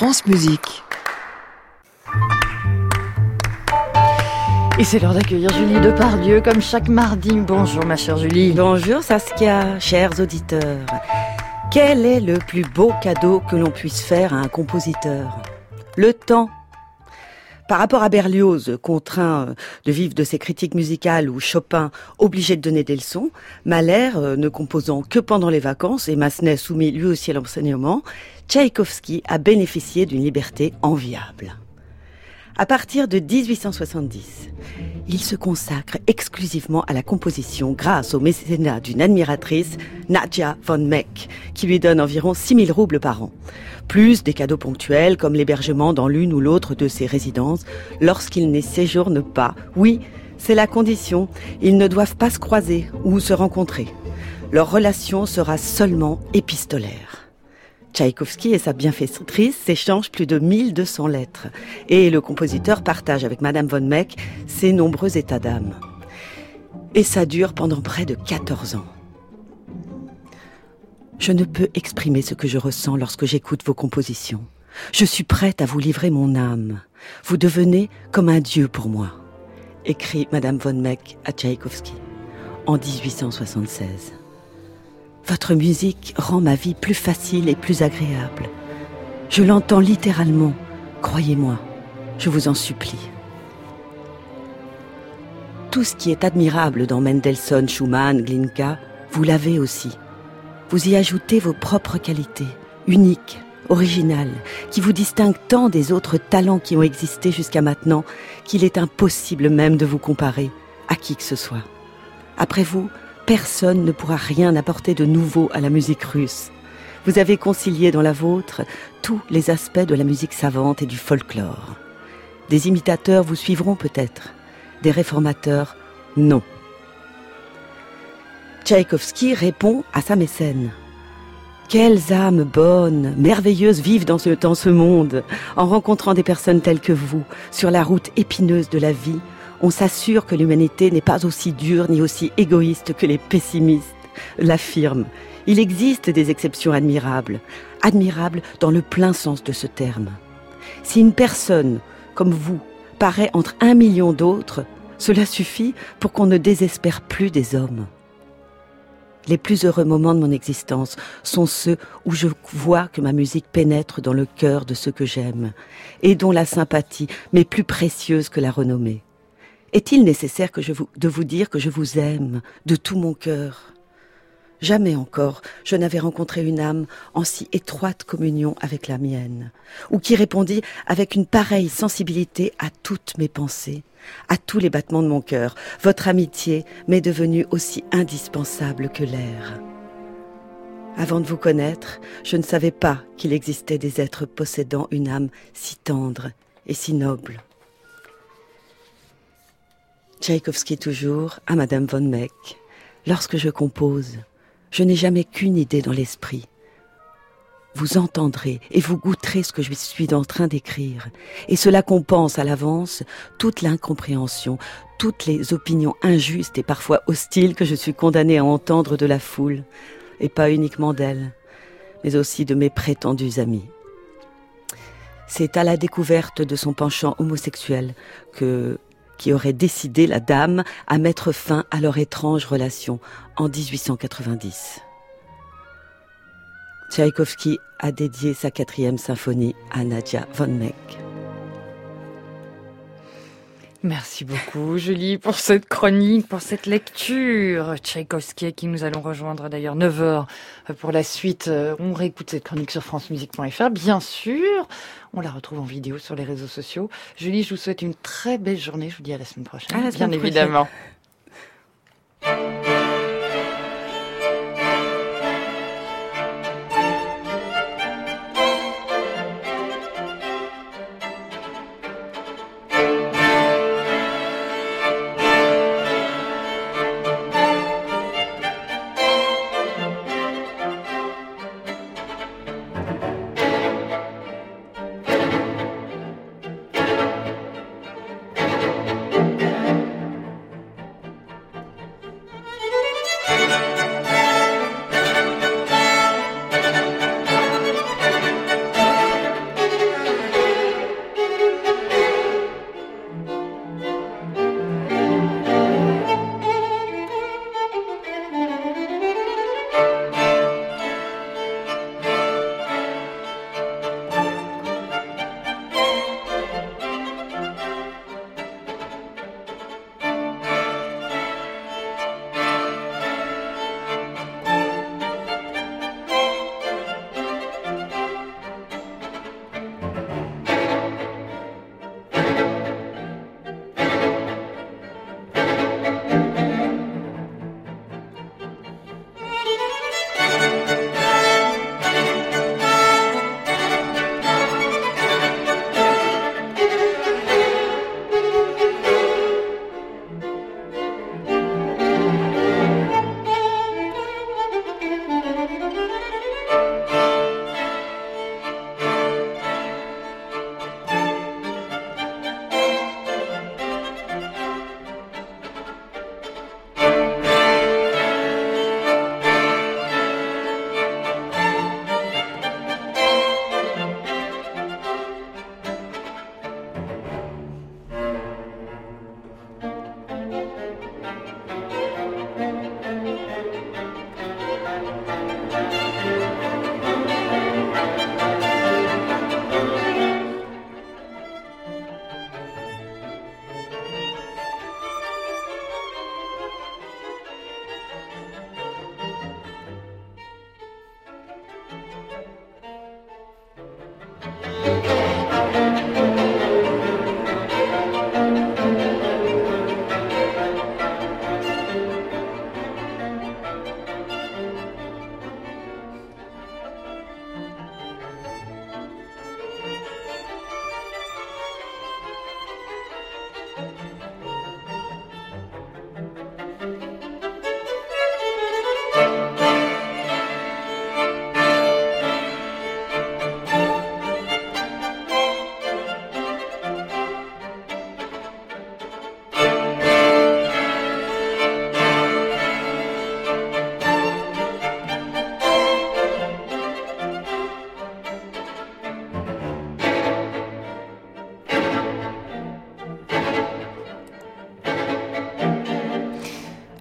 France Musique. Et c'est l'heure d'accueillir Julie Depardieu comme chaque mardi. Bonjour ma chère Julie. Bonjour Saskia, chers auditeurs. Quel est le plus beau cadeau que l'on puisse faire à un compositeur? Le temps. Par rapport à Berlioz, contraint euh, de vivre de ses critiques musicales, ou Chopin, obligé de donner des leçons, Mahler, euh, ne composant que pendant les vacances, et Massenet soumis lui aussi à l'enseignement, Tchaïkovski a bénéficié d'une liberté enviable. À partir de 1870, il se consacre exclusivement à la composition grâce au mécénat d'une admiratrice, Nadja von Meck, qui lui donne environ 6000 roubles par an. Plus des cadeaux ponctuels comme l'hébergement dans l'une ou l'autre de ses résidences lorsqu'il n'y séjourne pas. Oui, c'est la condition. Ils ne doivent pas se croiser ou se rencontrer. Leur relation sera seulement épistolaire. Tchaïkovski et sa bienfaitrice s'échangent plus de 1200 lettres et le compositeur partage avec Madame von Meck ses nombreux états d'âme. Et ça dure pendant près de 14 ans. Je ne peux exprimer ce que je ressens lorsque j'écoute vos compositions. Je suis prête à vous livrer mon âme. Vous devenez comme un dieu pour moi, écrit Madame von Meck à Tchaïkovski en 1876. Votre musique rend ma vie plus facile et plus agréable. Je l'entends littéralement, croyez-moi, je vous en supplie. Tout ce qui est admirable dans Mendelssohn, Schumann, Glinka, vous l'avez aussi. Vous y ajoutez vos propres qualités, uniques, originales, qui vous distinguent tant des autres talents qui ont existé jusqu'à maintenant qu'il est impossible même de vous comparer à qui que ce soit. Après vous, personne ne pourra rien apporter de nouveau à la musique russe. Vous avez concilié dans la vôtre tous les aspects de la musique savante et du folklore. Des imitateurs vous suivront peut-être, des réformateurs non. Tchaïkovski répond à sa mécène. Quelles âmes bonnes, merveilleuses vivent dans ce, dans ce monde, en rencontrant des personnes telles que vous, sur la route épineuse de la vie, on s'assure que l'humanité n'est pas aussi dure ni aussi égoïste que les pessimistes l'affirment. Il existe des exceptions admirables, admirables dans le plein sens de ce terme. Si une personne, comme vous, paraît entre un million d'autres, cela suffit pour qu'on ne désespère plus des hommes. Les plus heureux moments de mon existence sont ceux où je vois que ma musique pénètre dans le cœur de ceux que j'aime et dont la sympathie m'est plus précieuse que la renommée. Est-il nécessaire de vous dire que je vous aime de tout mon cœur? Jamais encore je n'avais rencontré une âme en si étroite communion avec la mienne, ou qui répondit avec une pareille sensibilité à toutes mes pensées, à tous les battements de mon cœur. Votre amitié m'est devenue aussi indispensable que l'air. Avant de vous connaître, je ne savais pas qu'il existait des êtres possédant une âme si tendre et si noble. Tchaïkovski toujours, à Madame von Meck. Lorsque je compose, je n'ai jamais qu'une idée dans l'esprit. Vous entendrez et vous goûterez ce que je suis en train d'écrire. Et cela compense à l'avance toute l'incompréhension, toutes les opinions injustes et parfois hostiles que je suis condamnée à entendre de la foule. Et pas uniquement d'elle, mais aussi de mes prétendus amis. C'est à la découverte de son penchant homosexuel que qui aurait décidé la dame à mettre fin à leur étrange relation en 1890. Tchaïkovski a dédié sa quatrième symphonie à Nadia von Meck. Merci beaucoup, Julie, pour cette chronique, pour cette lecture. Tchaïkovski, qui nous allons rejoindre d'ailleurs 9h pour la suite. On réécoute cette chronique sur francemusique.fr, bien sûr. On la retrouve en vidéo sur les réseaux sociaux. Julie, je vous souhaite une très belle journée. Je vous dis à la semaine prochaine. À la semaine bien prochaine. évidemment.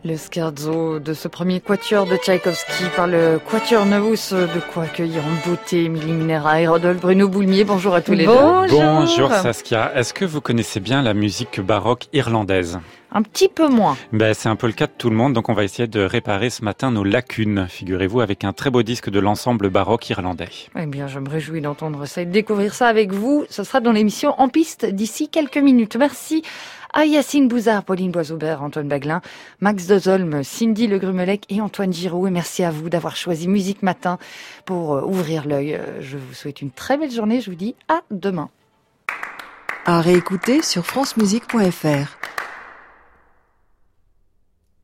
Le scherzo de ce premier quatuor de Tchaïkovski par le quatuor Novus, de quoi accueillir en beauté Émilie Minera et Rodolphe Bruno Boulmier. Bonjour à tous les deux. Bonjour Saskia. Est-ce que vous connaissez bien la musique baroque irlandaise? Un petit peu moins. Ben, c'est un peu le cas de tout le monde, donc on va essayer de réparer ce matin nos lacunes, figurez-vous, avec un très beau disque de l'ensemble baroque irlandais. Eh bien, je me réjouis d'entendre ça et de découvrir ça avec vous. Ce sera dans l'émission En piste d'ici quelques minutes. Merci à Yacine Bouzard, Pauline Boisaubert, Antoine Baglin, Max Dozolm, Cindy Le Grumelec et Antoine Giraud. Et merci à vous d'avoir choisi Musique Matin pour euh, ouvrir l'œil. Euh, je vous souhaite une très belle journée. Je vous dis à demain. À réécouter sur francemusique.fr.